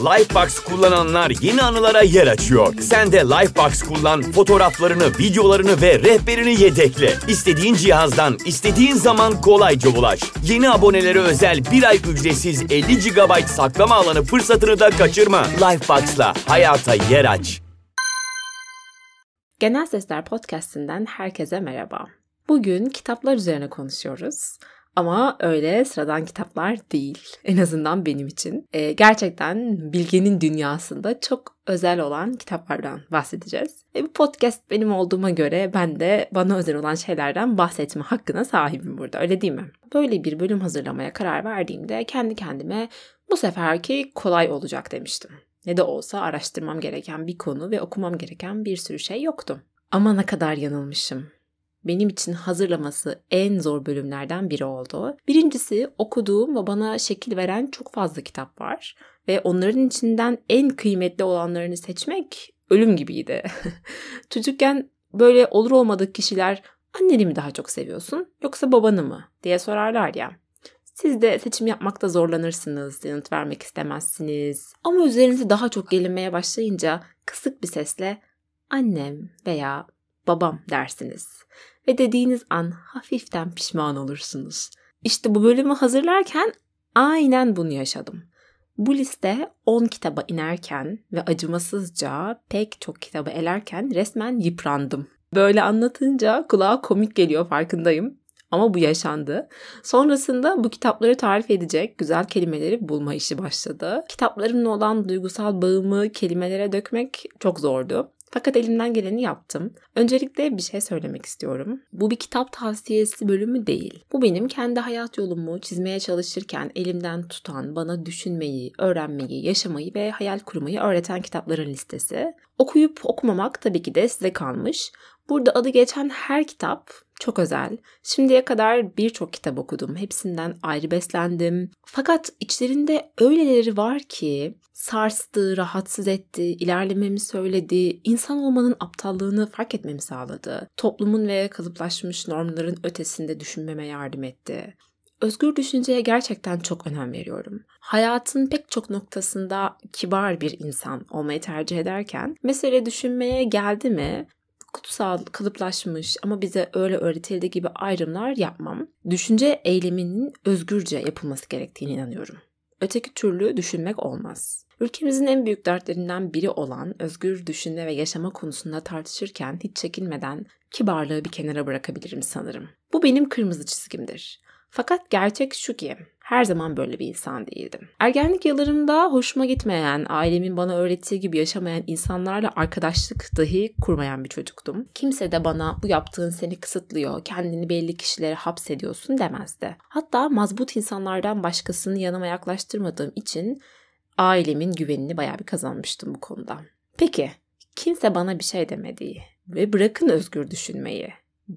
Lifebox kullananlar yeni anılara yer açıyor. Sen de Lifebox kullan, fotoğraflarını, videolarını ve rehberini yedekle. İstediğin cihazdan, istediğin zaman kolayca ulaş. Yeni abonelere özel bir ay ücretsiz 50 GB saklama alanı fırsatını da kaçırma. Lifebox'la hayata yer aç. Genel Sesler Podcast'inden herkese merhaba. Bugün kitaplar üzerine konuşuyoruz. Ama öyle sıradan kitaplar değil. En azından benim için. Ee, gerçekten bilgenin dünyasında çok özel olan kitaplardan bahsedeceğiz. E, bu podcast benim olduğuma göre ben de bana özel olan şeylerden bahsetme hakkına sahibim burada öyle değil mi? Böyle bir bölüm hazırlamaya karar verdiğimde kendi kendime bu seferki kolay olacak demiştim. Ne de olsa araştırmam gereken bir konu ve okumam gereken bir sürü şey yoktu. Ama ne kadar yanılmışım benim için hazırlaması en zor bölümlerden biri oldu. Birincisi okuduğum ve bana şekil veren çok fazla kitap var ve onların içinden en kıymetli olanlarını seçmek ölüm gibiydi. Çocukken böyle olur olmadık kişiler anneni mi daha çok seviyorsun yoksa babanı mı diye sorarlar ya. Siz de seçim yapmakta zorlanırsınız, yanıt vermek istemezsiniz. Ama üzerinize daha çok gelinmeye başlayınca kısık bir sesle annem veya babam dersiniz. Ve dediğiniz an hafiften pişman olursunuz. İşte bu bölümü hazırlarken aynen bunu yaşadım. Bu liste 10 kitaba inerken ve acımasızca pek çok kitabı elerken resmen yıprandım. Böyle anlatınca kulağa komik geliyor farkındayım. Ama bu yaşandı. Sonrasında bu kitapları tarif edecek güzel kelimeleri bulma işi başladı. Kitaplarımla olan duygusal bağımı kelimelere dökmek çok zordu. Fakat elimden geleni yaptım. Öncelikle bir şey söylemek istiyorum. Bu bir kitap tavsiyesi bölümü değil. Bu benim kendi hayat yolumu çizmeye çalışırken elimden tutan, bana düşünmeyi, öğrenmeyi, yaşamayı ve hayal kurmayı öğreten kitapların listesi. Okuyup okumamak tabii ki de size kalmış. Burada adı geçen her kitap çok özel. Şimdiye kadar birçok kitap okudum. Hepsinden ayrı beslendim. Fakat içlerinde öyleleri var ki sarstı, rahatsız etti, ilerlememi söyledi, insan olmanın aptallığını fark etmemi sağladı. Toplumun ve kalıplaşmış normların ötesinde düşünmeme yardım etti. Özgür düşünceye gerçekten çok önem veriyorum. Hayatın pek çok noktasında kibar bir insan olmayı tercih ederken mesele düşünmeye geldi mi kutsal, kalıplaşmış ama bize öyle öğretildiği gibi ayrımlar yapmam. Düşünce eyleminin özgürce yapılması gerektiğine inanıyorum. Öteki türlü düşünmek olmaz. Ülkemizin en büyük dertlerinden biri olan özgür düşünme ve yaşama konusunda tartışırken hiç çekinmeden kibarlığı bir kenara bırakabilirim sanırım. Bu benim kırmızı çizgimdir. Fakat gerçek şu ki her zaman böyle bir insan değildim. Ergenlik yıllarımda hoşuma gitmeyen, ailemin bana öğrettiği gibi yaşamayan insanlarla arkadaşlık dahi kurmayan bir çocuktum. Kimse de bana bu yaptığın seni kısıtlıyor, kendini belli kişilere hapsediyorsun demezdi. Hatta mazbut insanlardan başkasını yanıma yaklaştırmadığım için ailemin güvenini bayağı bir kazanmıştım bu konuda. Peki, kimse bana bir şey demediği ve bırakın özgür düşünmeyi,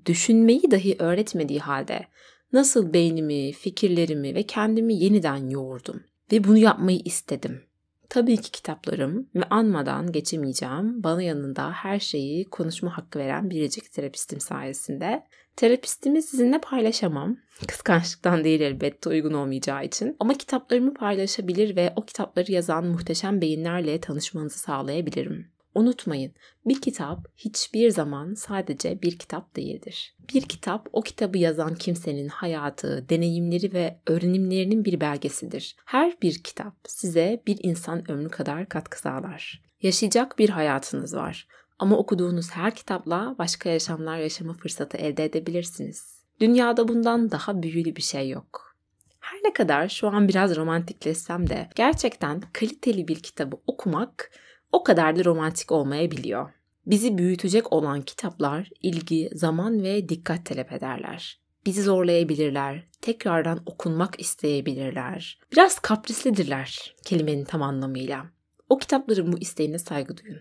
düşünmeyi dahi öğretmediği halde nasıl beynimi, fikirlerimi ve kendimi yeniden yoğurdum ve bunu yapmayı istedim. Tabii ki kitaplarım ve anmadan geçemeyeceğim bana yanında her şeyi konuşma hakkı veren biricik terapistim sayesinde. Terapistimi sizinle paylaşamam. Kıskançlıktan değil elbette uygun olmayacağı için. Ama kitaplarımı paylaşabilir ve o kitapları yazan muhteşem beyinlerle tanışmanızı sağlayabilirim. Unutmayın, bir kitap hiçbir zaman sadece bir kitap değildir. Bir kitap o kitabı yazan kimsenin hayatı, deneyimleri ve öğrenimlerinin bir belgesidir. Her bir kitap size bir insan ömrü kadar katkı sağlar. Yaşayacak bir hayatınız var ama okuduğunuz her kitapla başka yaşamlar yaşama fırsatı elde edebilirsiniz. Dünyada bundan daha büyülü bir şey yok. Her ne kadar şu an biraz romantikleşsem de gerçekten kaliteli bir kitabı okumak o kadar da romantik olmayabiliyor. Bizi büyütecek olan kitaplar ilgi, zaman ve dikkat talep ederler. Bizi zorlayabilirler, tekrardan okunmak isteyebilirler. Biraz kaprislidirler kelimenin tam anlamıyla. O kitapların bu isteğine saygı duyun.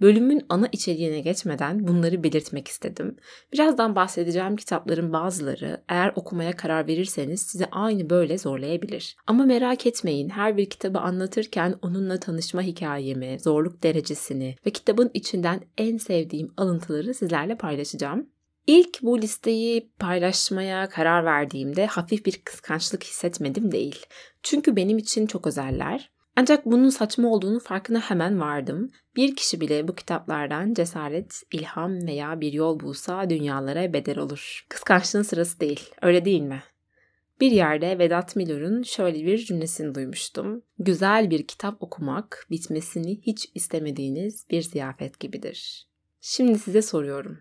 Bölümün ana içeriğine geçmeden bunları belirtmek istedim. Birazdan bahsedeceğim kitapların bazıları eğer okumaya karar verirseniz sizi aynı böyle zorlayabilir. Ama merak etmeyin her bir kitabı anlatırken onunla tanışma hikayemi, zorluk derecesini ve kitabın içinden en sevdiğim alıntıları sizlerle paylaşacağım. İlk bu listeyi paylaşmaya karar verdiğimde hafif bir kıskançlık hissetmedim değil. Çünkü benim için çok özeller Ancak bunun saçma olduğunu farkına hemen vardım. Bir kişi bile bu kitaplardan cesaret, ilham veya bir yol bulsa dünyalara bedel olur. Kıskançlığın sırası değil, öyle değil mi? Bir yerde Vedat Milor'un şöyle bir cümlesini duymuştum. Güzel bir kitap okumak bitmesini hiç istemediğiniz bir ziyafet gibidir. Şimdi size soruyorum.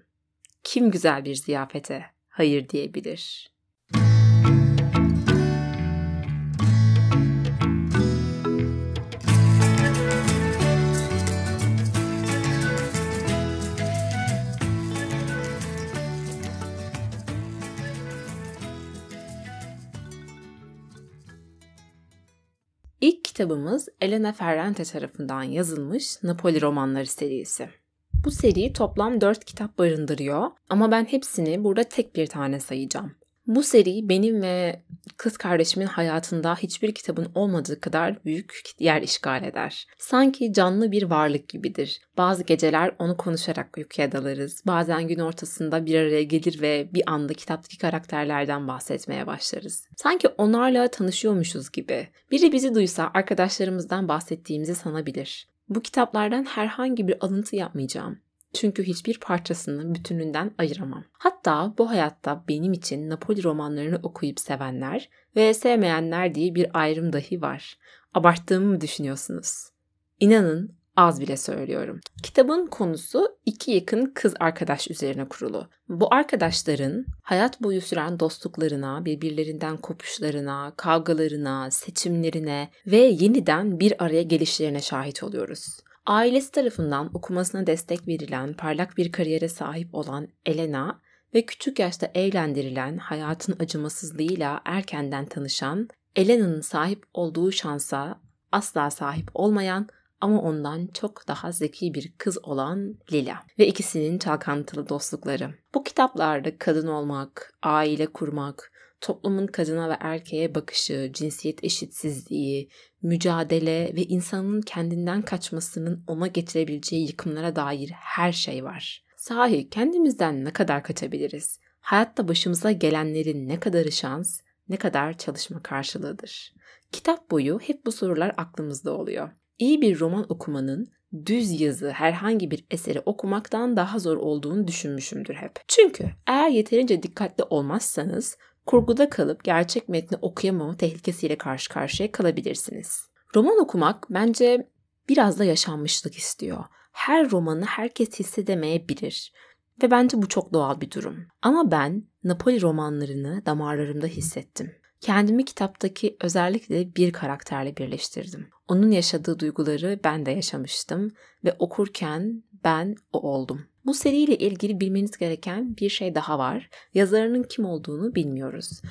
Kim güzel bir ziyafete hayır diyebilir? Kitabımız Elena Ferrante tarafından yazılmış Napoli romanları serisi. Bu seri toplam 4 kitap barındırıyor ama ben hepsini burada tek bir tane sayacağım. Bu seri benim ve kız kardeşimin hayatında hiçbir kitabın olmadığı kadar büyük yer işgal eder. Sanki canlı bir varlık gibidir. Bazı geceler onu konuşarak uykuya dalarız. Bazen gün ortasında bir araya gelir ve bir anda kitaptaki karakterlerden bahsetmeye başlarız. Sanki onlarla tanışıyormuşuz gibi. Biri bizi duysa arkadaşlarımızdan bahsettiğimizi sanabilir. Bu kitaplardan herhangi bir alıntı yapmayacağım. Çünkü hiçbir parçasını bütününden ayıramam. Hatta bu hayatta benim için Napoli romanlarını okuyup sevenler ve sevmeyenler diye bir ayrım dahi var. Abarttığımı mı düşünüyorsunuz? İnanın az bile söylüyorum. Kitabın konusu iki yakın kız arkadaş üzerine kurulu. Bu arkadaşların hayat boyu süren dostluklarına, birbirlerinden kopuşlarına, kavgalarına, seçimlerine ve yeniden bir araya gelişlerine şahit oluyoruz. Ailesi tarafından okumasına destek verilen, parlak bir kariyere sahip olan Elena ve küçük yaşta evlendirilen, hayatın acımasızlığıyla erkenden tanışan, Elena'nın sahip olduğu şansa asla sahip olmayan ama ondan çok daha zeki bir kız olan Lila ve ikisinin çalkantılı dostlukları. Bu kitaplarda kadın olmak, aile kurmak, toplumun kadına ve erkeğe bakışı, cinsiyet eşitsizliği, mücadele ve insanın kendinden kaçmasının ona getirebileceği yıkımlara dair her şey var. Sahi kendimizden ne kadar kaçabiliriz? Hayatta başımıza gelenlerin ne kadarı şans, ne kadar çalışma karşılığıdır? Kitap boyu hep bu sorular aklımızda oluyor. İyi bir roman okumanın düz yazı herhangi bir eseri okumaktan daha zor olduğunu düşünmüşümdür hep. Çünkü eğer yeterince dikkatli olmazsanız kurguda kalıp gerçek metni okuyamama tehlikesiyle karşı karşıya kalabilirsiniz. Roman okumak bence biraz da yaşanmışlık istiyor. Her romanı herkes hissedemeyebilir ve bence bu çok doğal bir durum. Ama ben Napoli romanlarını damarlarımda hissettim. Kendimi kitaptaki özellikle bir karakterle birleştirdim. Onun yaşadığı duyguları ben de yaşamıştım ve okurken ben o oldum. Bu seriyle ilgili bilmeniz gereken bir şey daha var. Yazarının kim olduğunu bilmiyoruz.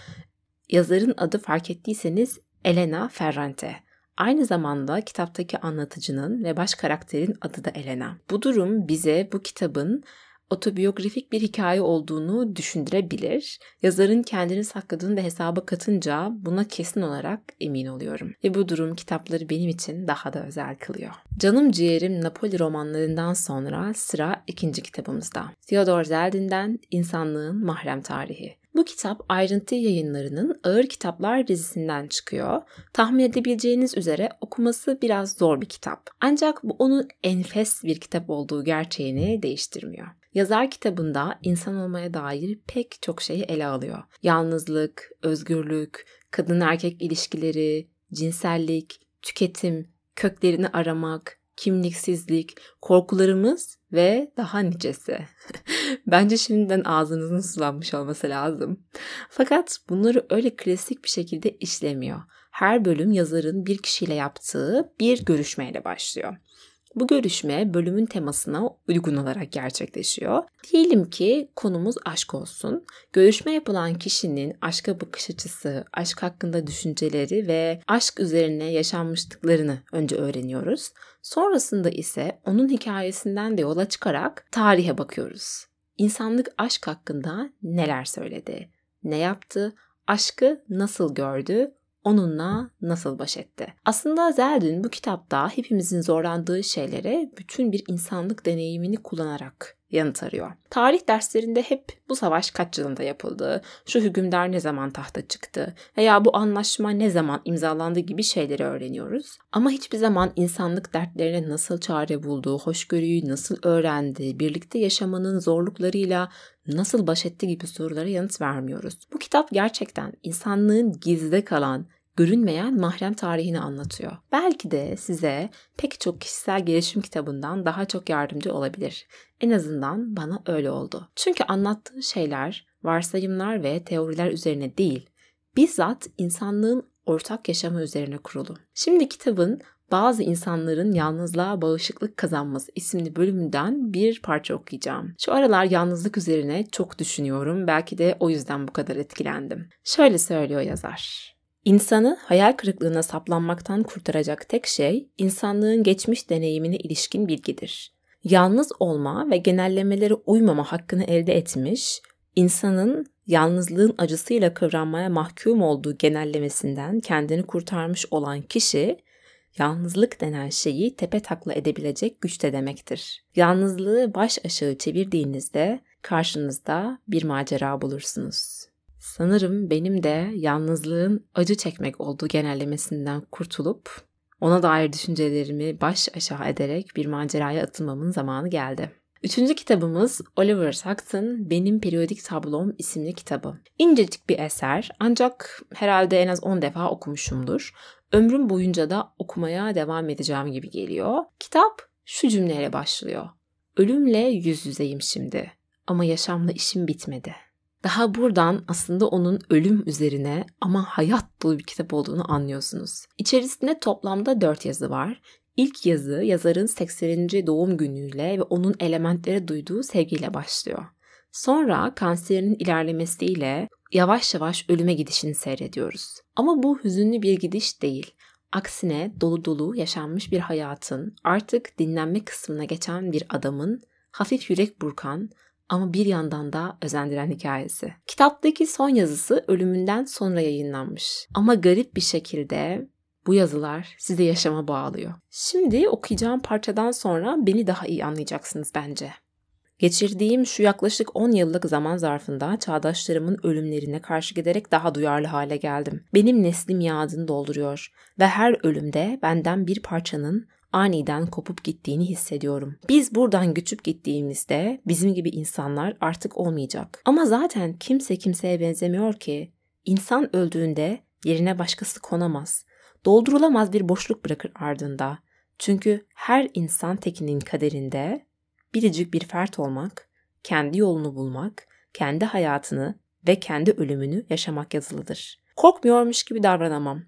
Yazarın adı fark ettiyseniz Elena Ferrante. Aynı zamanda kitaptaki anlatıcının ve baş karakterin adı da Elena. Bu durum bize bu kitabın otobiyografik bir hikaye olduğunu düşündürebilir. Yazarın kendini sakladığını da hesaba katınca buna kesin olarak emin oluyorum. Ve bu durum kitapları benim için daha da özel kılıyor. Canım Ciğerim Napoli romanlarından sonra sıra ikinci kitabımızda. Theodor Zeldin'den İnsanlığın Mahrem Tarihi. Bu kitap ayrıntı yayınlarının ağır kitaplar dizisinden çıkıyor. Tahmin edebileceğiniz üzere okuması biraz zor bir kitap. Ancak bu onun enfes bir kitap olduğu gerçeğini değiştirmiyor. Yazar kitabında insan olmaya dair pek çok şeyi ele alıyor. Yalnızlık, özgürlük, kadın erkek ilişkileri, cinsellik, tüketim, köklerini aramak, kimliksizlik, korkularımız ve daha nicesi. Bence şimdiden ağzınızın sulanmış olması lazım. Fakat bunları öyle klasik bir şekilde işlemiyor. Her bölüm yazarın bir kişiyle yaptığı bir görüşmeyle başlıyor. Bu görüşme bölümün temasına uygun olarak gerçekleşiyor. Diyelim ki konumuz aşk olsun. Görüşme yapılan kişinin aşka bakış açısı, aşk hakkında düşünceleri ve aşk üzerine yaşanmışlıklarını önce öğreniyoruz. Sonrasında ise onun hikayesinden de yola çıkarak tarihe bakıyoruz. İnsanlık aşk hakkında neler söyledi? Ne yaptı? Aşkı nasıl gördü? Onunla nasıl baş etti? Aslında Zeldin bu kitapta hepimizin zorlandığı şeylere bütün bir insanlık deneyimini kullanarak yanıt arıyor. Tarih derslerinde hep bu savaş kaç yılında yapıldı, şu hükümdar ne zaman tahta çıktı veya bu anlaşma ne zaman imzalandı gibi şeyleri öğreniyoruz. Ama hiçbir zaman insanlık dertlerine nasıl çare buldu, hoşgörüyü nasıl öğrendi, birlikte yaşamanın zorluklarıyla nasıl baş etti gibi sorulara yanıt vermiyoruz. Bu kitap gerçekten insanlığın gizde kalan, görünmeyen mahrem tarihini anlatıyor. Belki de size pek çok kişisel gelişim kitabından daha çok yardımcı olabilir. En azından bana öyle oldu. Çünkü anlattığı şeyler varsayımlar ve teoriler üzerine değil, bizzat insanlığın ortak yaşamı üzerine kurulu. Şimdi kitabın bazı insanların yalnızlığa bağışıklık kazanması isimli bölümünden bir parça okuyacağım. Şu aralar yalnızlık üzerine çok düşünüyorum. Belki de o yüzden bu kadar etkilendim. Şöyle söylüyor yazar. İnsanı hayal kırıklığına saplanmaktan kurtaracak tek şey insanlığın geçmiş deneyimine ilişkin bilgidir. Yalnız olma ve genellemelere uymama hakkını elde etmiş, insanın yalnızlığın acısıyla kıvranmaya mahkum olduğu genellemesinden kendini kurtarmış olan kişi, yalnızlık denen şeyi tepe takla edebilecek güçte demektir. Yalnızlığı baş aşağı çevirdiğinizde karşınızda bir macera bulursunuz. Sanırım benim de yalnızlığın acı çekmek olduğu genellemesinden kurtulup ona dair düşüncelerimi baş aşağı ederek bir maceraya atılmamın zamanı geldi. Üçüncü kitabımız Oliver Sacks'ın Benim Periyodik Tablom isimli kitabı. İncecik bir eser ancak herhalde en az 10 defa okumuşumdur. Ömrüm boyunca da okumaya devam edeceğim gibi geliyor. Kitap şu cümleyle başlıyor. Ölümle yüz yüzeyim şimdi ama yaşamla işim bitmedi. Daha buradan aslında onun ölüm üzerine ama hayat dolu bir kitap olduğunu anlıyorsunuz. İçerisinde toplamda 4 yazı var. İlk yazı yazarın 80. doğum günüyle ve onun elementlere duyduğu sevgiyle başlıyor. Sonra kanserinin ilerlemesiyle yavaş yavaş ölüme gidişini seyrediyoruz. Ama bu hüzünlü bir gidiş değil. Aksine dolu dolu yaşanmış bir hayatın, artık dinlenme kısmına geçen bir adamın, hafif yürek burkan, ama bir yandan da özendiren hikayesi. Kitaptaki son yazısı ölümünden sonra yayınlanmış. Ama garip bir şekilde bu yazılar sizi yaşama bağlıyor. Şimdi okuyacağım parçadan sonra beni daha iyi anlayacaksınız bence. Geçirdiğim şu yaklaşık 10 yıllık zaman zarfında çağdaşlarımın ölümlerine karşı giderek daha duyarlı hale geldim. Benim neslim yağdını dolduruyor ve her ölümde benden bir parçanın aniden kopup gittiğini hissediyorum. Biz buradan göçüp gittiğimizde bizim gibi insanlar artık olmayacak. Ama zaten kimse kimseye benzemiyor ki. İnsan öldüğünde yerine başkası konamaz. Doldurulamaz bir boşluk bırakır ardında. Çünkü her insan tekinin kaderinde biricik bir fert olmak, kendi yolunu bulmak, kendi hayatını ve kendi ölümünü yaşamak yazılıdır. Korkmuyormuş gibi davranamam.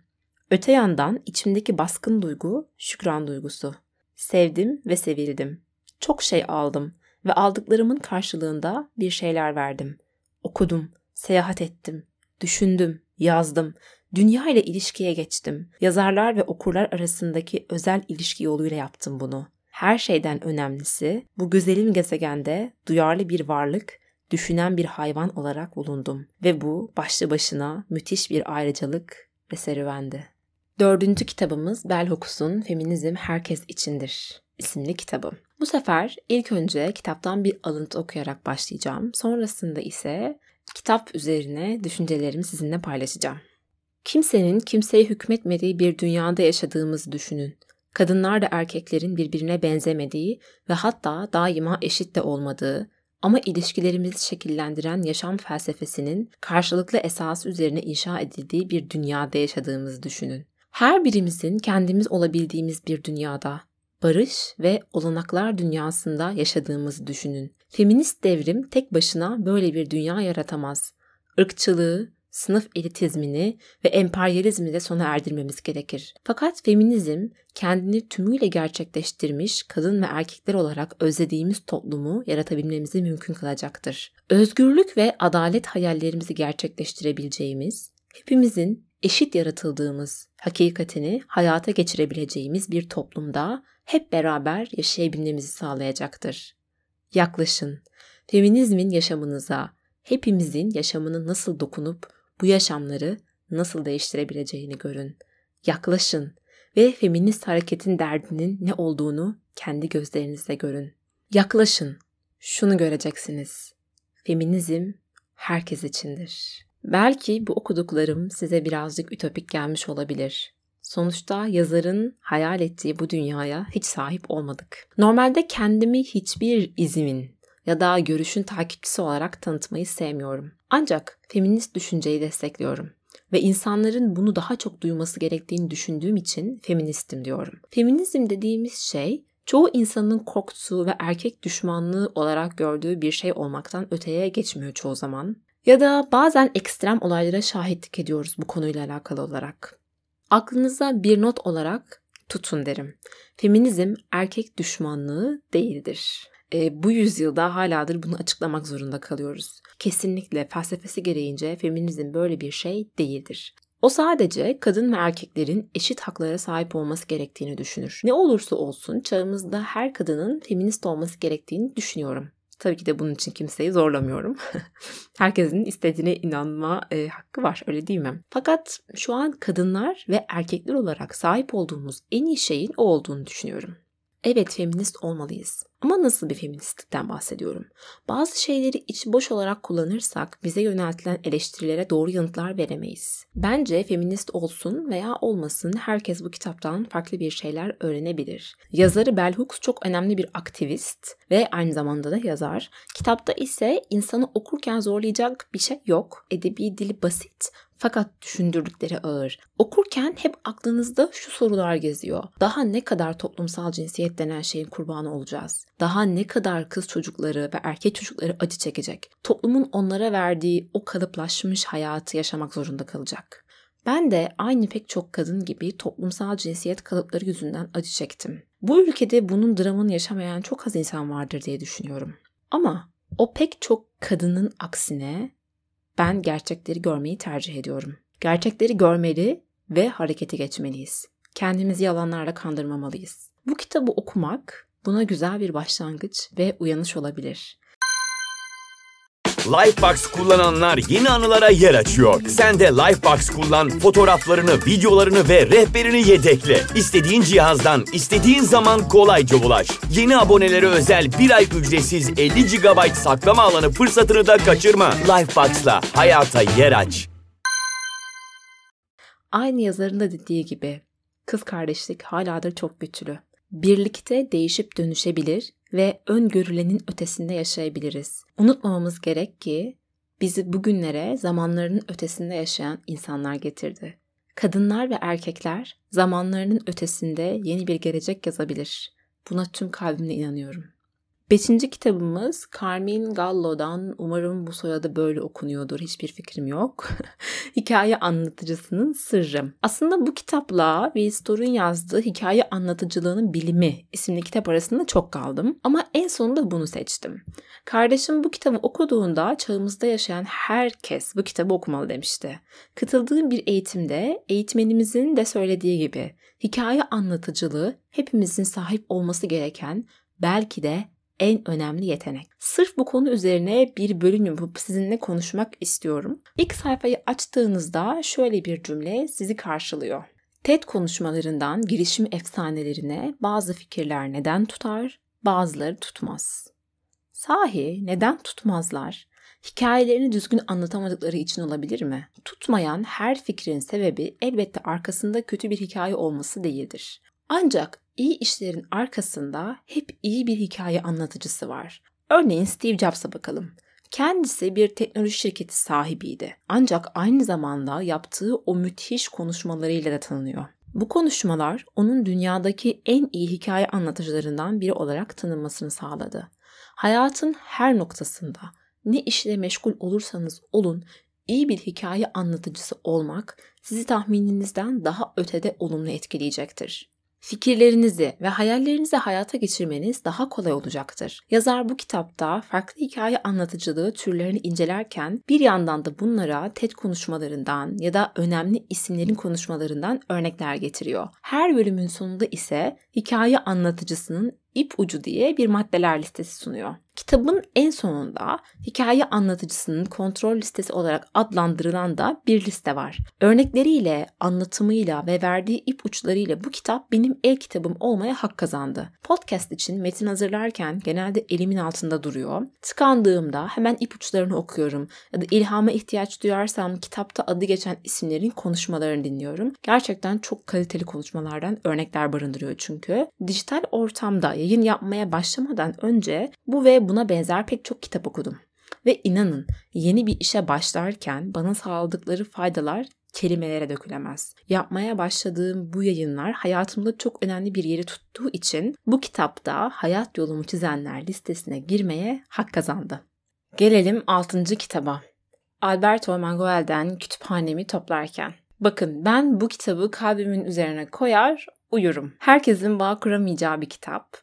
Öte yandan içimdeki baskın duygu şükran duygusu. Sevdim ve sevildim. Çok şey aldım ve aldıklarımın karşılığında bir şeyler verdim. Okudum, seyahat ettim, düşündüm, yazdım, dünya ile ilişkiye geçtim. Yazarlar ve okurlar arasındaki özel ilişki yoluyla yaptım bunu. Her şeyden önemlisi bu güzelim gezegende duyarlı bir varlık, düşünen bir hayvan olarak bulundum ve bu başlı başına müthiş bir ayrıcalık ve serüvendi. Dördüncü kitabımız Bell Hooks'un Feminizm Herkes İçindir isimli kitabı. Bu sefer ilk önce kitaptan bir alıntı okuyarak başlayacağım. Sonrasında ise kitap üzerine düşüncelerimi sizinle paylaşacağım. Kimsenin kimseye hükmetmediği bir dünyada yaşadığımızı düşünün. Kadınlar da erkeklerin birbirine benzemediği ve hatta daima eşit de olmadığı ama ilişkilerimizi şekillendiren yaşam felsefesinin karşılıklı esas üzerine inşa edildiği bir dünyada yaşadığımızı düşünün. Her birimizin kendimiz olabildiğimiz bir dünyada, barış ve olanaklar dünyasında yaşadığımızı düşünün. Feminist devrim tek başına böyle bir dünya yaratamaz. Irkçılığı, sınıf elitizmini ve emperyalizmi de sona erdirmemiz gerekir. Fakat feminizm kendini tümüyle gerçekleştirmiş kadın ve erkekler olarak özlediğimiz toplumu yaratabilmemizi mümkün kılacaktır. Özgürlük ve adalet hayallerimizi gerçekleştirebileceğimiz, hepimizin eşit yaratıldığımız hakikatini hayata geçirebileceğimiz bir toplumda hep beraber yaşayabilmemizi sağlayacaktır. Yaklaşın. Feminizmin yaşamınıza, hepimizin yaşamını nasıl dokunup bu yaşamları nasıl değiştirebileceğini görün. Yaklaşın ve feminist hareketin derdinin ne olduğunu kendi gözlerinizle görün. Yaklaşın. şunu göreceksiniz. Feminizm herkes içindir. Belki bu okuduklarım size birazcık ütopik gelmiş olabilir. Sonuçta yazarın hayal ettiği bu dünyaya hiç sahip olmadık. Normalde kendimi hiçbir izmin ya da görüşün takipçisi olarak tanıtmayı sevmiyorum. Ancak feminist düşünceyi destekliyorum ve insanların bunu daha çok duyması gerektiğini düşündüğüm için feministim diyorum. Feminizm dediğimiz şey çoğu insanın korktuğu ve erkek düşmanlığı olarak gördüğü bir şey olmaktan öteye geçmiyor çoğu zaman. Ya da bazen ekstrem olaylara şahitlik ediyoruz bu konuyla alakalı olarak. Aklınıza bir not olarak tutun derim. Feminizm erkek düşmanlığı değildir. E, bu yüzyılda haladır bunu açıklamak zorunda kalıyoruz. Kesinlikle felsefesi gereğince feminizm böyle bir şey değildir. O sadece kadın ve erkeklerin eşit haklara sahip olması gerektiğini düşünür. Ne olursa olsun çağımızda her kadının feminist olması gerektiğini düşünüyorum. Tabii ki de bunun için kimseyi zorlamıyorum. Herkesin istediğine inanma e, hakkı var öyle değil mi? Fakat şu an kadınlar ve erkekler olarak sahip olduğumuz en iyi şeyin o olduğunu düşünüyorum. Evet feminist olmalıyız. Ama nasıl bir feministlikten bahsediyorum? Bazı şeyleri içi boş olarak kullanırsak bize yöneltilen eleştirilere doğru yanıtlar veremeyiz. Bence feminist olsun veya olmasın herkes bu kitaptan farklı bir şeyler öğrenebilir. Yazarı Bell Hooks çok önemli bir aktivist ve aynı zamanda da yazar. Kitapta ise insanı okurken zorlayacak bir şey yok. Edebi dili basit fakat düşündürdükleri ağır. Okurken hep aklınızda şu sorular geziyor. Daha ne kadar toplumsal cinsiyet denen şeyin kurbanı olacağız? Daha ne kadar kız çocukları ve erkek çocukları acı çekecek? Toplumun onlara verdiği o kalıplaşmış hayatı yaşamak zorunda kalacak. Ben de aynı pek çok kadın gibi toplumsal cinsiyet kalıpları yüzünden acı çektim. Bu ülkede bunun dramını yaşamayan çok az insan vardır diye düşünüyorum. Ama o pek çok kadının aksine ben gerçekleri görmeyi tercih ediyorum. Gerçekleri görmeli ve harekete geçmeliyiz. Kendimizi yalanlarla kandırmamalıyız. Bu kitabı okumak buna güzel bir başlangıç ve uyanış olabilir. Lifebox kullananlar yeni anılara yer açıyor. Sen de Lifebox kullan, fotoğraflarını, videolarını ve rehberini yedekle. İstediğin cihazdan, istediğin zaman kolayca ulaş. Yeni abonelere özel bir ay ücretsiz 50 GB saklama alanı fırsatını da kaçırma. Lifebox'la hayata yer aç. Aynı yazarın da dediği gibi kız kardeşlik haladır çok güçlü. Birlikte değişip dönüşebilir ve öngörülenin ötesinde yaşayabiliriz. Unutmamamız gerek ki bizi bugünlere zamanlarının ötesinde yaşayan insanlar getirdi. Kadınlar ve erkekler zamanlarının ötesinde yeni bir gelecek yazabilir. Buna tüm kalbimle inanıyorum. Beşinci kitabımız Carmine Gallo'dan umarım bu soyadı böyle okunuyordur hiçbir fikrim yok. hikaye anlatıcısının sırrı. Aslında bu kitapla Will Storr'un yazdığı Hikaye Anlatıcılığının Bilimi isimli kitap arasında çok kaldım. Ama en sonunda bunu seçtim. Kardeşim bu kitabı okuduğunda çağımızda yaşayan herkes bu kitabı okumalı demişti. Katıldığım bir eğitimde eğitmenimizin de söylediği gibi hikaye anlatıcılığı hepimizin sahip olması gereken belki de en önemli yetenek. Sırf bu konu üzerine bir bölüm yapıp sizinle konuşmak istiyorum. İlk sayfayı açtığınızda şöyle bir cümle sizi karşılıyor. TED konuşmalarından girişim efsanelerine bazı fikirler neden tutar, bazıları tutmaz. Sahi neden tutmazlar? Hikayelerini düzgün anlatamadıkları için olabilir mi? Tutmayan her fikrin sebebi elbette arkasında kötü bir hikaye olması değildir. Ancak iyi işlerin arkasında hep iyi bir hikaye anlatıcısı var. Örneğin Steve Jobs'a bakalım. Kendisi bir teknoloji şirketi sahibiydi. Ancak aynı zamanda yaptığı o müthiş konuşmalarıyla da tanınıyor. Bu konuşmalar onun dünyadaki en iyi hikaye anlatıcılarından biri olarak tanınmasını sağladı. Hayatın her noktasında ne işle meşgul olursanız olun iyi bir hikaye anlatıcısı olmak sizi tahmininizden daha ötede olumlu etkileyecektir. Fikirlerinizi ve hayallerinizi hayata geçirmeniz daha kolay olacaktır. Yazar bu kitapta farklı hikaye anlatıcılığı türlerini incelerken bir yandan da bunlara TED konuşmalarından ya da önemli isimlerin konuşmalarından örnekler getiriyor. Her bölümün sonunda ise hikaye anlatıcısının ip ucu diye bir maddeler listesi sunuyor. Kitabın en sonunda hikaye anlatıcısının kontrol listesi olarak adlandırılan da bir liste var. Örnekleriyle, anlatımıyla ve verdiği ipuçlarıyla bu kitap benim el kitabım olmaya hak kazandı. Podcast için metin hazırlarken genelde elimin altında duruyor. Tıkandığımda hemen ipuçlarını okuyorum ya da ilhama ihtiyaç duyarsam kitapta adı geçen isimlerin konuşmalarını dinliyorum. Gerçekten çok kaliteli konuşmalardan örnekler barındırıyor çünkü. Dijital ortamda yayın yapmaya başlamadan önce bu ve buna benzer pek çok kitap okudum. Ve inanın yeni bir işe başlarken bana sağladıkları faydalar kelimelere dökülemez. Yapmaya başladığım bu yayınlar hayatımda çok önemli bir yeri tuttuğu için bu kitapta hayat yolumu çizenler listesine girmeye hak kazandı. Gelelim 6. kitaba. Alberto Manguel'den Kütüphanemi Toplarken. Bakın ben bu kitabı kalbimin üzerine koyar, uyurum. Herkesin bağ kuramayacağı bir kitap.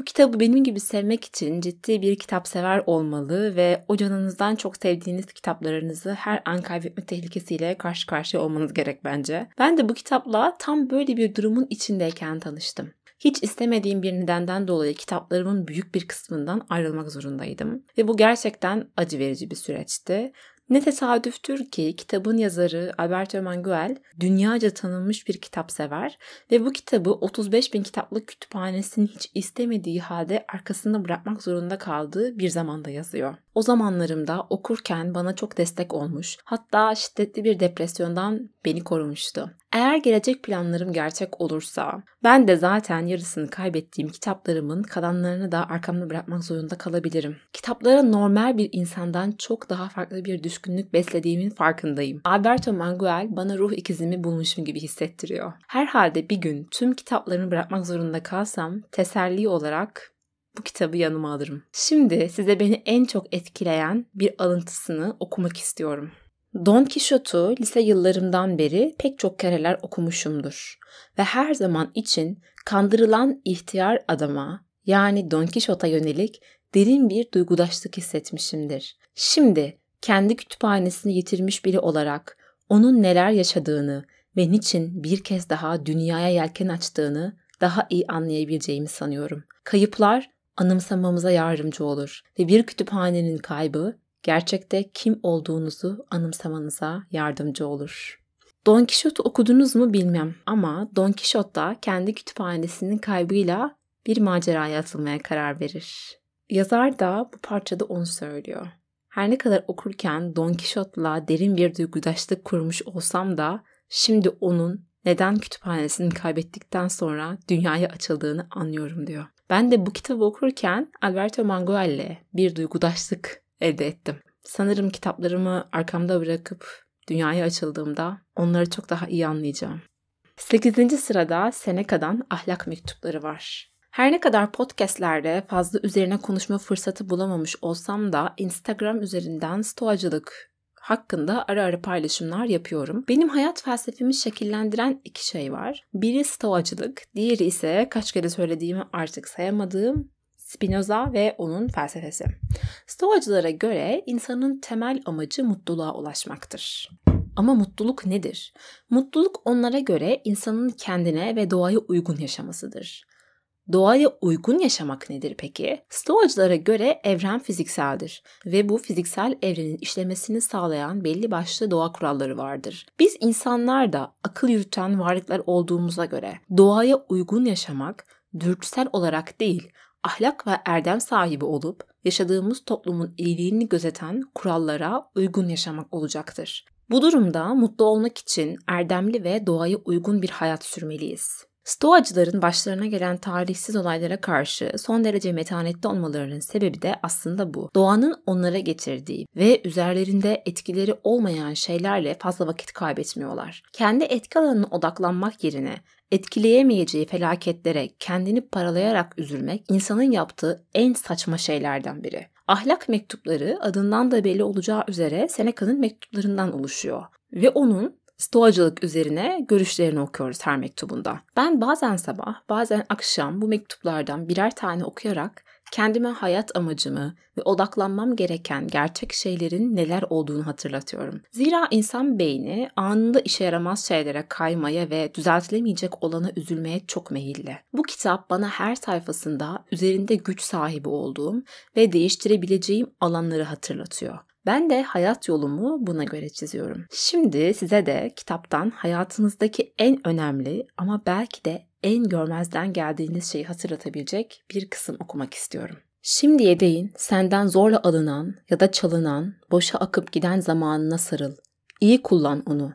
Bu kitabı benim gibi sevmek için ciddi bir kitap sever olmalı ve o canınızdan çok sevdiğiniz kitaplarınızı her an kaybetme tehlikesiyle karşı karşıya olmanız gerek bence. Ben de bu kitapla tam böyle bir durumun içindeyken tanıştım. Hiç istemediğim bir nedenden dolayı kitaplarımın büyük bir kısmından ayrılmak zorundaydım. Ve bu gerçekten acı verici bir süreçti. Ne tesadüftür ki kitabın yazarı Alberto Manguel dünyaca tanınmış bir kitap sever ve bu kitabı 35 bin kitaplık kütüphanesini hiç istemediği halde arkasında bırakmak zorunda kaldığı bir zamanda yazıyor. O zamanlarımda okurken bana çok destek olmuş, hatta şiddetli bir depresyondan beni korumuştu. Eğer gelecek planlarım gerçek olursa, ben de zaten yarısını kaybettiğim kitaplarımın kalanlarını da arkamda bırakmak zorunda kalabilirim. Kitaplara normal bir insandan çok daha farklı bir düşkünlük beslediğimin farkındayım. Alberto Manguel bana ruh ikizimi bulmuşum gibi hissettiriyor. Herhalde bir gün tüm kitaplarımı bırakmak zorunda kalsam teselli olarak bu kitabı yanıma alırım. Şimdi size beni en çok etkileyen bir alıntısını okumak istiyorum. Don Quixote'u lise yıllarımdan beri pek çok kereler okumuşumdur ve her zaman için kandırılan ihtiyar adama yani Don Quixote'a yönelik derin bir duygudaşlık hissetmişimdir. Şimdi kendi kütüphanesini yitirmiş biri olarak onun neler yaşadığını ve niçin bir kez daha dünyaya yelken açtığını daha iyi anlayabileceğimi sanıyorum. Kayıplar anımsamamıza yardımcı olur ve bir kütüphanenin kaybı gerçekte kim olduğunuzu anımsamanıza yardımcı olur. Don Quixote okudunuz mu bilmem ama Don Quixote da kendi kütüphanesinin kaybıyla bir maceraya atılmaya karar verir. Yazar da bu parçada onu söylüyor. Her ne kadar okurken Don Quixote'la derin bir duygudaşlık kurmuş olsam da şimdi onun neden kütüphanesini kaybettikten sonra dünyaya açıldığını anlıyorum diyor. Ben de bu kitabı okurken Alberto Manguel'le bir duygudaşlık elde ettim. Sanırım kitaplarımı arkamda bırakıp dünyaya açıldığımda onları çok daha iyi anlayacağım. 8. sırada Seneca'dan ahlak mektupları var. Her ne kadar podcastlerde fazla üzerine konuşma fırsatı bulamamış olsam da Instagram üzerinden stoacılık hakkında ara ara paylaşımlar yapıyorum. Benim hayat felsefemi şekillendiren iki şey var. Biri stoacılık, diğeri ise kaç kere söylediğimi artık sayamadığım Spinoza ve onun felsefesi. Stoacılara göre insanın temel amacı mutluluğa ulaşmaktır. Ama mutluluk nedir? Mutluluk onlara göre insanın kendine ve doğaya uygun yaşamasıdır. Doğaya uygun yaşamak nedir peki? Stoacılara göre evren fizikseldir ve bu fiziksel evrenin işlemesini sağlayan belli başlı doğa kuralları vardır. Biz insanlar da akıl yürüten varlıklar olduğumuza göre doğaya uygun yaşamak dürtüsel olarak değil, ahlak ve erdem sahibi olup yaşadığımız toplumun iyiliğini gözeten kurallara uygun yaşamak olacaktır. Bu durumda mutlu olmak için erdemli ve doğaya uygun bir hayat sürmeliyiz. Stoacıların başlarına gelen tarihsiz olaylara karşı son derece metanetli olmalarının sebebi de aslında bu. Doğanın onlara getirdiği ve üzerlerinde etkileri olmayan şeylerle fazla vakit kaybetmiyorlar. Kendi etki alanına odaklanmak yerine etkileyemeyeceği felaketlere kendini paralayarak üzülmek insanın yaptığı en saçma şeylerden biri. Ahlak mektupları adından da belli olacağı üzere Seneca'nın mektuplarından oluşuyor ve onun Stoacılık üzerine görüşlerini okuyoruz her mektubunda. Ben bazen sabah, bazen akşam bu mektuplardan birer tane okuyarak kendime hayat amacımı ve odaklanmam gereken gerçek şeylerin neler olduğunu hatırlatıyorum. Zira insan beyni anında işe yaramaz şeylere kaymaya ve düzeltilemeyecek olana üzülmeye çok meyilli. Bu kitap bana her sayfasında üzerinde güç sahibi olduğum ve değiştirebileceğim alanları hatırlatıyor. Ben de hayat yolumu buna göre çiziyorum. Şimdi size de kitaptan hayatınızdaki en önemli ama belki de en görmezden geldiğiniz şeyi hatırlatabilecek bir kısım okumak istiyorum. Şimdiye değin senden zorla alınan ya da çalınan, boşa akıp giden zamanına sarıl. İyi kullan onu.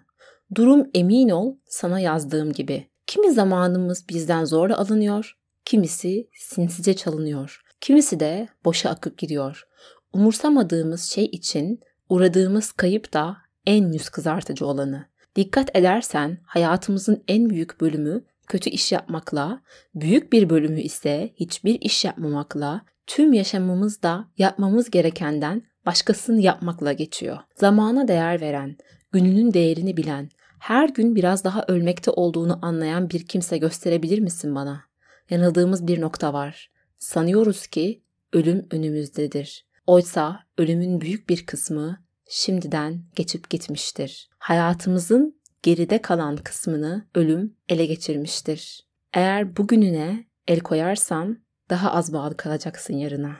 Durum emin ol sana yazdığım gibi. Kimi zamanımız bizden zorla alınıyor, kimisi sinsice çalınıyor. Kimisi de boşa akıp gidiyor. Umursamadığımız şey için uğradığımız kayıp da en yüz kızartıcı olanı. Dikkat edersen hayatımızın en büyük bölümü kötü iş yapmakla, büyük bir bölümü ise hiçbir iş yapmamakla, tüm yaşamımız da yapmamız gerekenden başkasını yapmakla geçiyor. Zamana değer veren, gününün değerini bilen, her gün biraz daha ölmekte olduğunu anlayan bir kimse gösterebilir misin bana? Yanıldığımız bir nokta var. Sanıyoruz ki ölüm önümüzdedir. Oysa ölümün büyük bir kısmı şimdiden geçip gitmiştir. Hayatımızın geride kalan kısmını ölüm ele geçirmiştir. Eğer bugününe el koyarsan daha az bağlı kalacaksın yarına.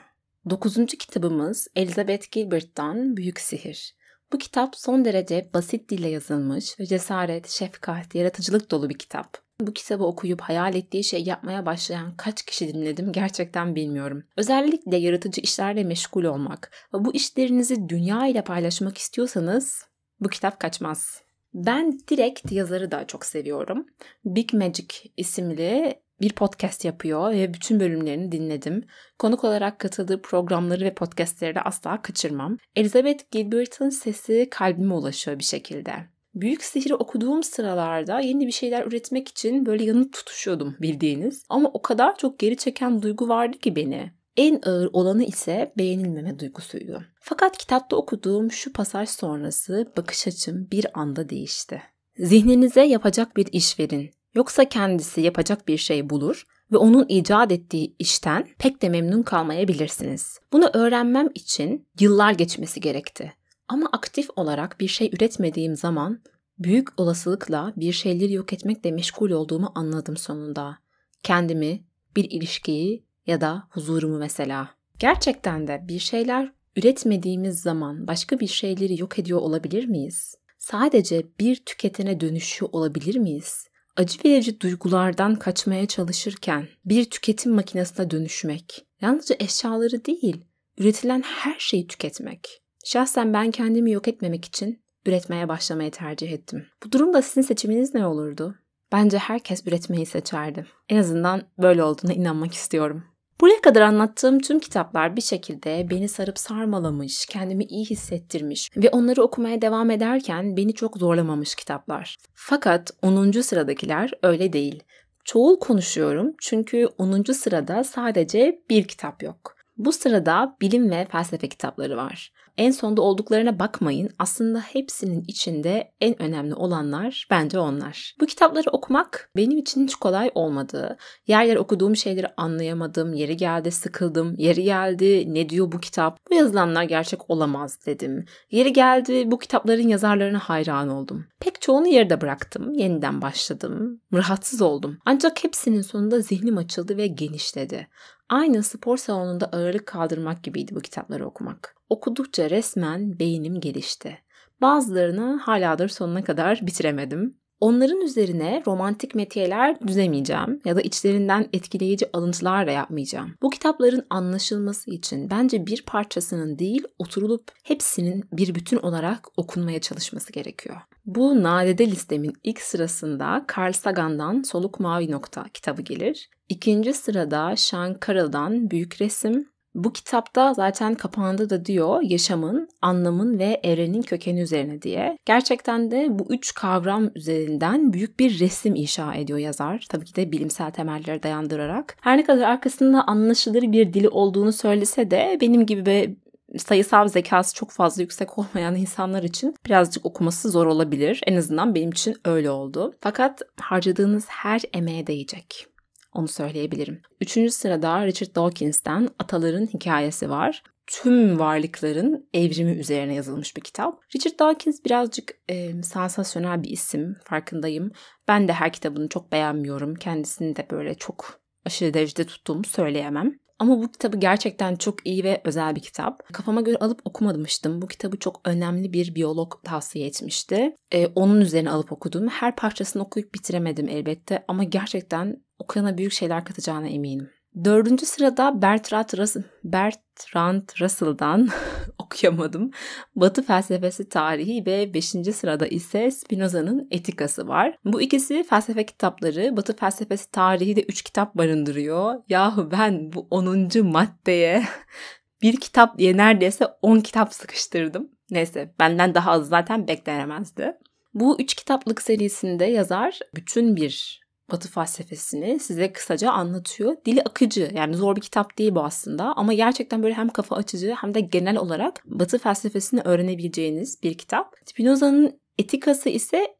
Dokuzuncu kitabımız Elizabeth Gilbert'tan Büyük Sihir. Bu kitap son derece basit dille yazılmış ve cesaret, şefkat, yaratıcılık dolu bir kitap. Bu kitabı okuyup hayal ettiği şey yapmaya başlayan kaç kişi dinledim gerçekten bilmiyorum. Özellikle yaratıcı işlerle meşgul olmak ve bu işlerinizi dünya ile paylaşmak istiyorsanız bu kitap kaçmaz. Ben direkt yazarı da çok seviyorum. Big Magic isimli bir podcast yapıyor ve bütün bölümlerini dinledim. Konuk olarak katıldığı programları ve podcastleri de asla kaçırmam. Elizabeth Gilbert'ın sesi kalbime ulaşıyor bir şekilde. Büyük Sihir'i okuduğum sıralarda yeni bir şeyler üretmek için böyle yanıp tutuşuyordum bildiğiniz. Ama o kadar çok geri çeken duygu vardı ki beni. En ağır olanı ise beğenilmeme duygusuydu. Fakat kitapta okuduğum şu pasaj sonrası bakış açım bir anda değişti. Zihninize yapacak bir iş verin. Yoksa kendisi yapacak bir şey bulur ve onun icat ettiği işten pek de memnun kalmayabilirsiniz. Bunu öğrenmem için yıllar geçmesi gerekti. Ama aktif olarak bir şey üretmediğim zaman büyük olasılıkla bir şeyleri yok etmekle meşgul olduğumu anladım sonunda. Kendimi, bir ilişkiyi ya da huzurumu mesela. Gerçekten de bir şeyler üretmediğimiz zaman başka bir şeyleri yok ediyor olabilir miyiz? Sadece bir tüketene dönüşüyor olabilir miyiz? Acı verici duygulardan kaçmaya çalışırken bir tüketim makinesine dönüşmek, yalnızca eşyaları değil, üretilen her şeyi tüketmek. Şahsen ben kendimi yok etmemek için üretmeye başlamayı tercih ettim. Bu durumda sizin seçiminiz ne olurdu? Bence herkes üretmeyi seçerdi. En azından böyle olduğuna inanmak istiyorum. Buraya kadar anlattığım tüm kitaplar bir şekilde beni sarıp sarmalamış, kendimi iyi hissettirmiş ve onları okumaya devam ederken beni çok zorlamamış kitaplar. Fakat 10. sıradakiler öyle değil. Çoğul konuşuyorum çünkü 10. sırada sadece bir kitap yok. Bu sırada bilim ve felsefe kitapları var en sonda olduklarına bakmayın. Aslında hepsinin içinde en önemli olanlar bence onlar. Bu kitapları okumak benim için hiç kolay olmadı. Yer yer okuduğum şeyleri anlayamadım. Yeri geldi sıkıldım. Yeri geldi ne diyor bu kitap? Bu yazılanlar gerçek olamaz dedim. Yeri geldi bu kitapların yazarlarına hayran oldum. Pek çoğunu yarıda bıraktım. Yeniden başladım. Rahatsız oldum. Ancak hepsinin sonunda zihnim açıldı ve genişledi. Aynı spor salonunda ağırlık kaldırmak gibiydi bu kitapları okumak. Okudukça resmen beynim gelişti. Bazılarını haladır sonuna kadar bitiremedim. Onların üzerine romantik metiyeler düzemeyeceğim ya da içlerinden etkileyici alıntılar da yapmayacağım. Bu kitapların anlaşılması için bence bir parçasının değil oturulup hepsinin bir bütün olarak okunmaya çalışması gerekiyor. Bu nadide listemin ilk sırasında Carl Sagan'dan Soluk Mavi Nokta kitabı gelir. İkinci sırada Sean Carroll'dan Büyük Resim, bu kitapta zaten kapağında da diyor yaşamın, anlamın ve evrenin kökeni üzerine diye. Gerçekten de bu üç kavram üzerinden büyük bir resim inşa ediyor yazar. Tabii ki de bilimsel temelleri dayandırarak. Her ne kadar arkasında anlaşılır bir dili olduğunu söylese de benim gibi ve sayısal zekası çok fazla yüksek olmayan insanlar için birazcık okuması zor olabilir. En azından benim için öyle oldu. Fakat harcadığınız her emeğe değecek. Onu söyleyebilirim. Üçüncü sırada Richard Dawkins'ten Ataların Hikayesi var tüm varlıkların evrimi üzerine yazılmış bir kitap. Richard Dawkins birazcık e, sansasyonel bir isim farkındayım. Ben de her kitabını çok beğenmiyorum. Kendisini de böyle çok aşırı derecede tuttuğumu söyleyemem. Ama bu kitabı gerçekten çok iyi ve özel bir kitap. Kafama göre alıp okumamıştım. Bu kitabı çok önemli bir biyolog tavsiye etmişti. Ee, onun üzerine alıp okudum. Her parçasını okuyup bitiremedim elbette ama gerçekten okuyana büyük şeyler katacağına eminim. Dördüncü sırada Bertrand Russell, Bertrand Russell'dan okuyamadım. Batı felsefesi tarihi ve beşinci sırada ise Spinoza'nın etikası var. Bu ikisi felsefe kitapları. Batı felsefesi tarihi de üç kitap barındırıyor. Yahu ben bu onuncu maddeye bir kitap diye neredeyse on kitap sıkıştırdım. Neyse benden daha az zaten beklenemezdi. Bu üç kitaplık serisinde yazar bütün bir Batı felsefesini size kısaca anlatıyor. Dili akıcı yani zor bir kitap değil bu aslında ama gerçekten böyle hem kafa açıcı hem de genel olarak Batı felsefesini öğrenebileceğiniz bir kitap. Spinoza'nın etikası ise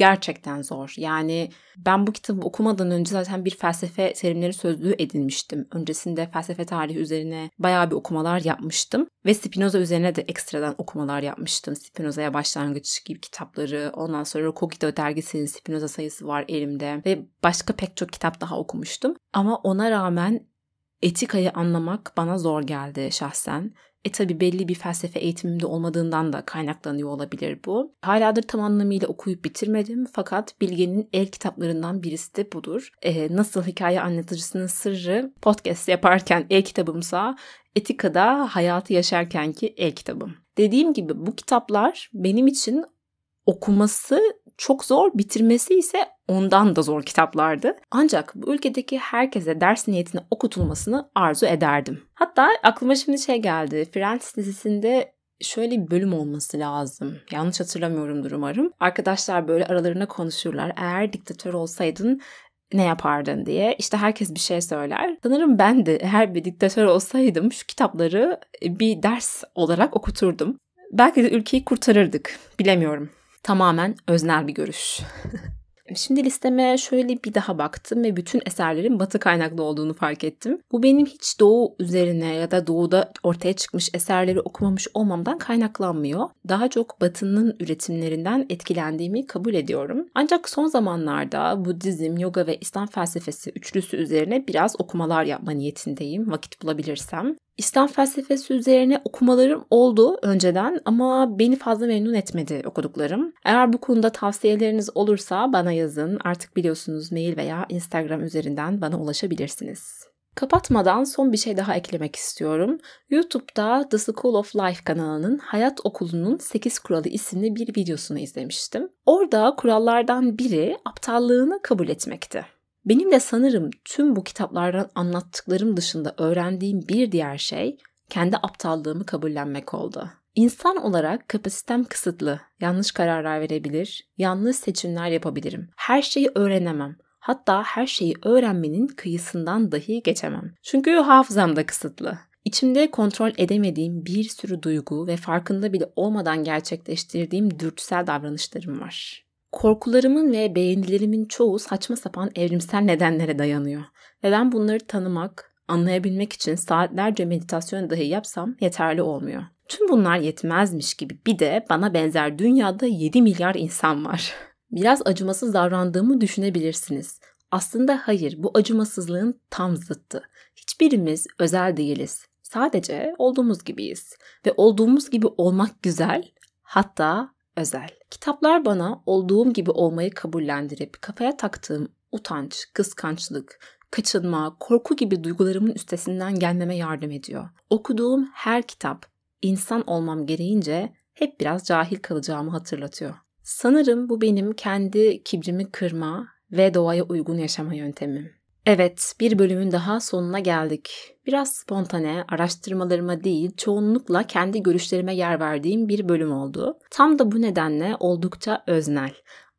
gerçekten zor. Yani ben bu kitabı okumadan önce zaten bir felsefe terimleri sözlüğü edinmiştim. Öncesinde felsefe tarihi üzerine bayağı bir okumalar yapmıştım. Ve Spinoza üzerine de ekstradan okumalar yapmıştım. Spinoza'ya başlangıç gibi kitapları. Ondan sonra Cogito dergisinin Spinoza sayısı var elimde. Ve başka pek çok kitap daha okumuştum. Ama ona rağmen etikayı anlamak bana zor geldi şahsen. E tabi belli bir felsefe eğitimimde olmadığından da kaynaklanıyor olabilir bu. Haladır tam anlamıyla okuyup bitirmedim fakat Bilge'nin el kitaplarından birisi de budur. E, nasıl hikaye anlatıcısının sırrı podcast yaparken el kitabımsa Etika'da hayatı yaşarkenki el kitabım. Dediğim gibi bu kitaplar benim için okuması çok zor, bitirmesi ise ondan da zor kitaplardı. Ancak bu ülkedeki herkese ders niyetine okutulmasını arzu ederdim. Hatta aklıma şimdi şey geldi. Friends dizisinde şöyle bir bölüm olması lazım. Yanlış hatırlamıyorumdur umarım. Arkadaşlar böyle aralarına konuşurlar. Eğer diktatör olsaydın ne yapardın diye. İşte herkes bir şey söyler. Sanırım ben de eğer bir diktatör olsaydım şu kitapları bir ders olarak okuturdum. Belki de ülkeyi kurtarırdık. Bilemiyorum. Tamamen öznel bir görüş. Şimdi listeme şöyle bir daha baktım ve bütün eserlerin batı kaynaklı olduğunu fark ettim. Bu benim hiç doğu üzerine ya da doğuda ortaya çıkmış eserleri okumamış olmamdan kaynaklanmıyor. Daha çok batının üretimlerinden etkilendiğimi kabul ediyorum. Ancak son zamanlarda Budizm, yoga ve İslam felsefesi üçlüsü üzerine biraz okumalar yapma niyetindeyim vakit bulabilirsem. İslam felsefesi üzerine okumalarım oldu önceden ama beni fazla memnun etmedi okuduklarım. Eğer bu konuda tavsiyeleriniz olursa bana yazın. Artık biliyorsunuz mail veya Instagram üzerinden bana ulaşabilirsiniz. Kapatmadan son bir şey daha eklemek istiyorum. YouTube'da The School of Life kanalının Hayat Okulu'nun 8 Kuralı isimli bir videosunu izlemiştim. Orada kurallardan biri aptallığını kabul etmekti. Benim de sanırım tüm bu kitaplardan anlattıklarım dışında öğrendiğim bir diğer şey kendi aptallığımı kabullenmek oldu. İnsan olarak kapasitem kısıtlı, yanlış kararlar verebilir, yanlış seçimler yapabilirim. Her şeyi öğrenemem. Hatta her şeyi öğrenmenin kıyısından dahi geçemem. Çünkü hafızam da kısıtlı. İçimde kontrol edemediğim bir sürü duygu ve farkında bile olmadan gerçekleştirdiğim dürtüsel davranışlarım var. Korkularımın ve beğenilerimin çoğu saçma sapan evrimsel nedenlere dayanıyor. Ve ben bunları tanımak, anlayabilmek için saatlerce meditasyon dahi yapsam yeterli olmuyor. Tüm bunlar yetmezmiş gibi bir de bana benzer dünyada 7 milyar insan var. Biraz acımasız davrandığımı düşünebilirsiniz. Aslında hayır, bu acımasızlığın tam zıttı. Hiçbirimiz özel değiliz. Sadece olduğumuz gibiyiz. Ve olduğumuz gibi olmak güzel, hatta özel. Kitaplar bana olduğum gibi olmayı kabullendirip kafaya taktığım utanç, kıskançlık, kaçınma, korku gibi duygularımın üstesinden gelmeme yardım ediyor. Okuduğum her kitap insan olmam gereğince hep biraz cahil kalacağımı hatırlatıyor. Sanırım bu benim kendi kibrimi kırma ve doğaya uygun yaşama yöntemim. Evet, bir bölümün daha sonuna geldik. Biraz spontane, araştırmalarıma değil, çoğunlukla kendi görüşlerime yer verdiğim bir bölüm oldu. Tam da bu nedenle oldukça öznel.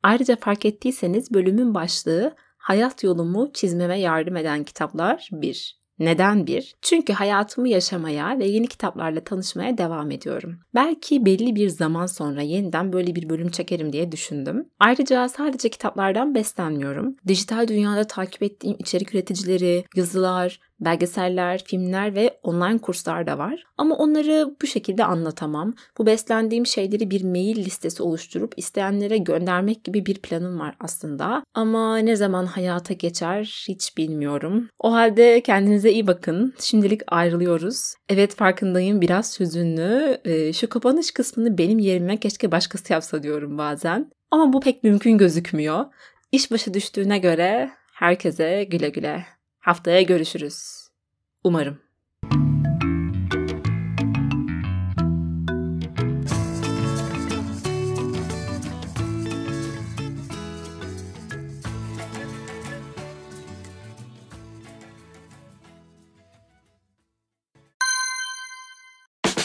Ayrıca fark ettiyseniz bölümün başlığı Hayat yolumu çizmeme yardım eden kitaplar 1. Neden bir? Çünkü hayatımı yaşamaya ve yeni kitaplarla tanışmaya devam ediyorum. Belki belli bir zaman sonra yeniden böyle bir bölüm çekerim diye düşündüm. Ayrıca sadece kitaplardan beslenmiyorum. Dijital dünyada takip ettiğim içerik üreticileri, yazılar, belgeseller, filmler ve online kurslar da var. Ama onları bu şekilde anlatamam. Bu beslendiğim şeyleri bir mail listesi oluşturup isteyenlere göndermek gibi bir planım var aslında. Ama ne zaman hayata geçer hiç bilmiyorum. O halde kendinize iyi bakın. Şimdilik ayrılıyoruz. Evet farkındayım biraz hüzünlü. Ee, şu kapanış kısmını benim yerime keşke başkası yapsa diyorum bazen. Ama bu pek mümkün gözükmüyor. İş başı düştüğüne göre herkese güle güle. Haftaya görüşürüz. Umarım.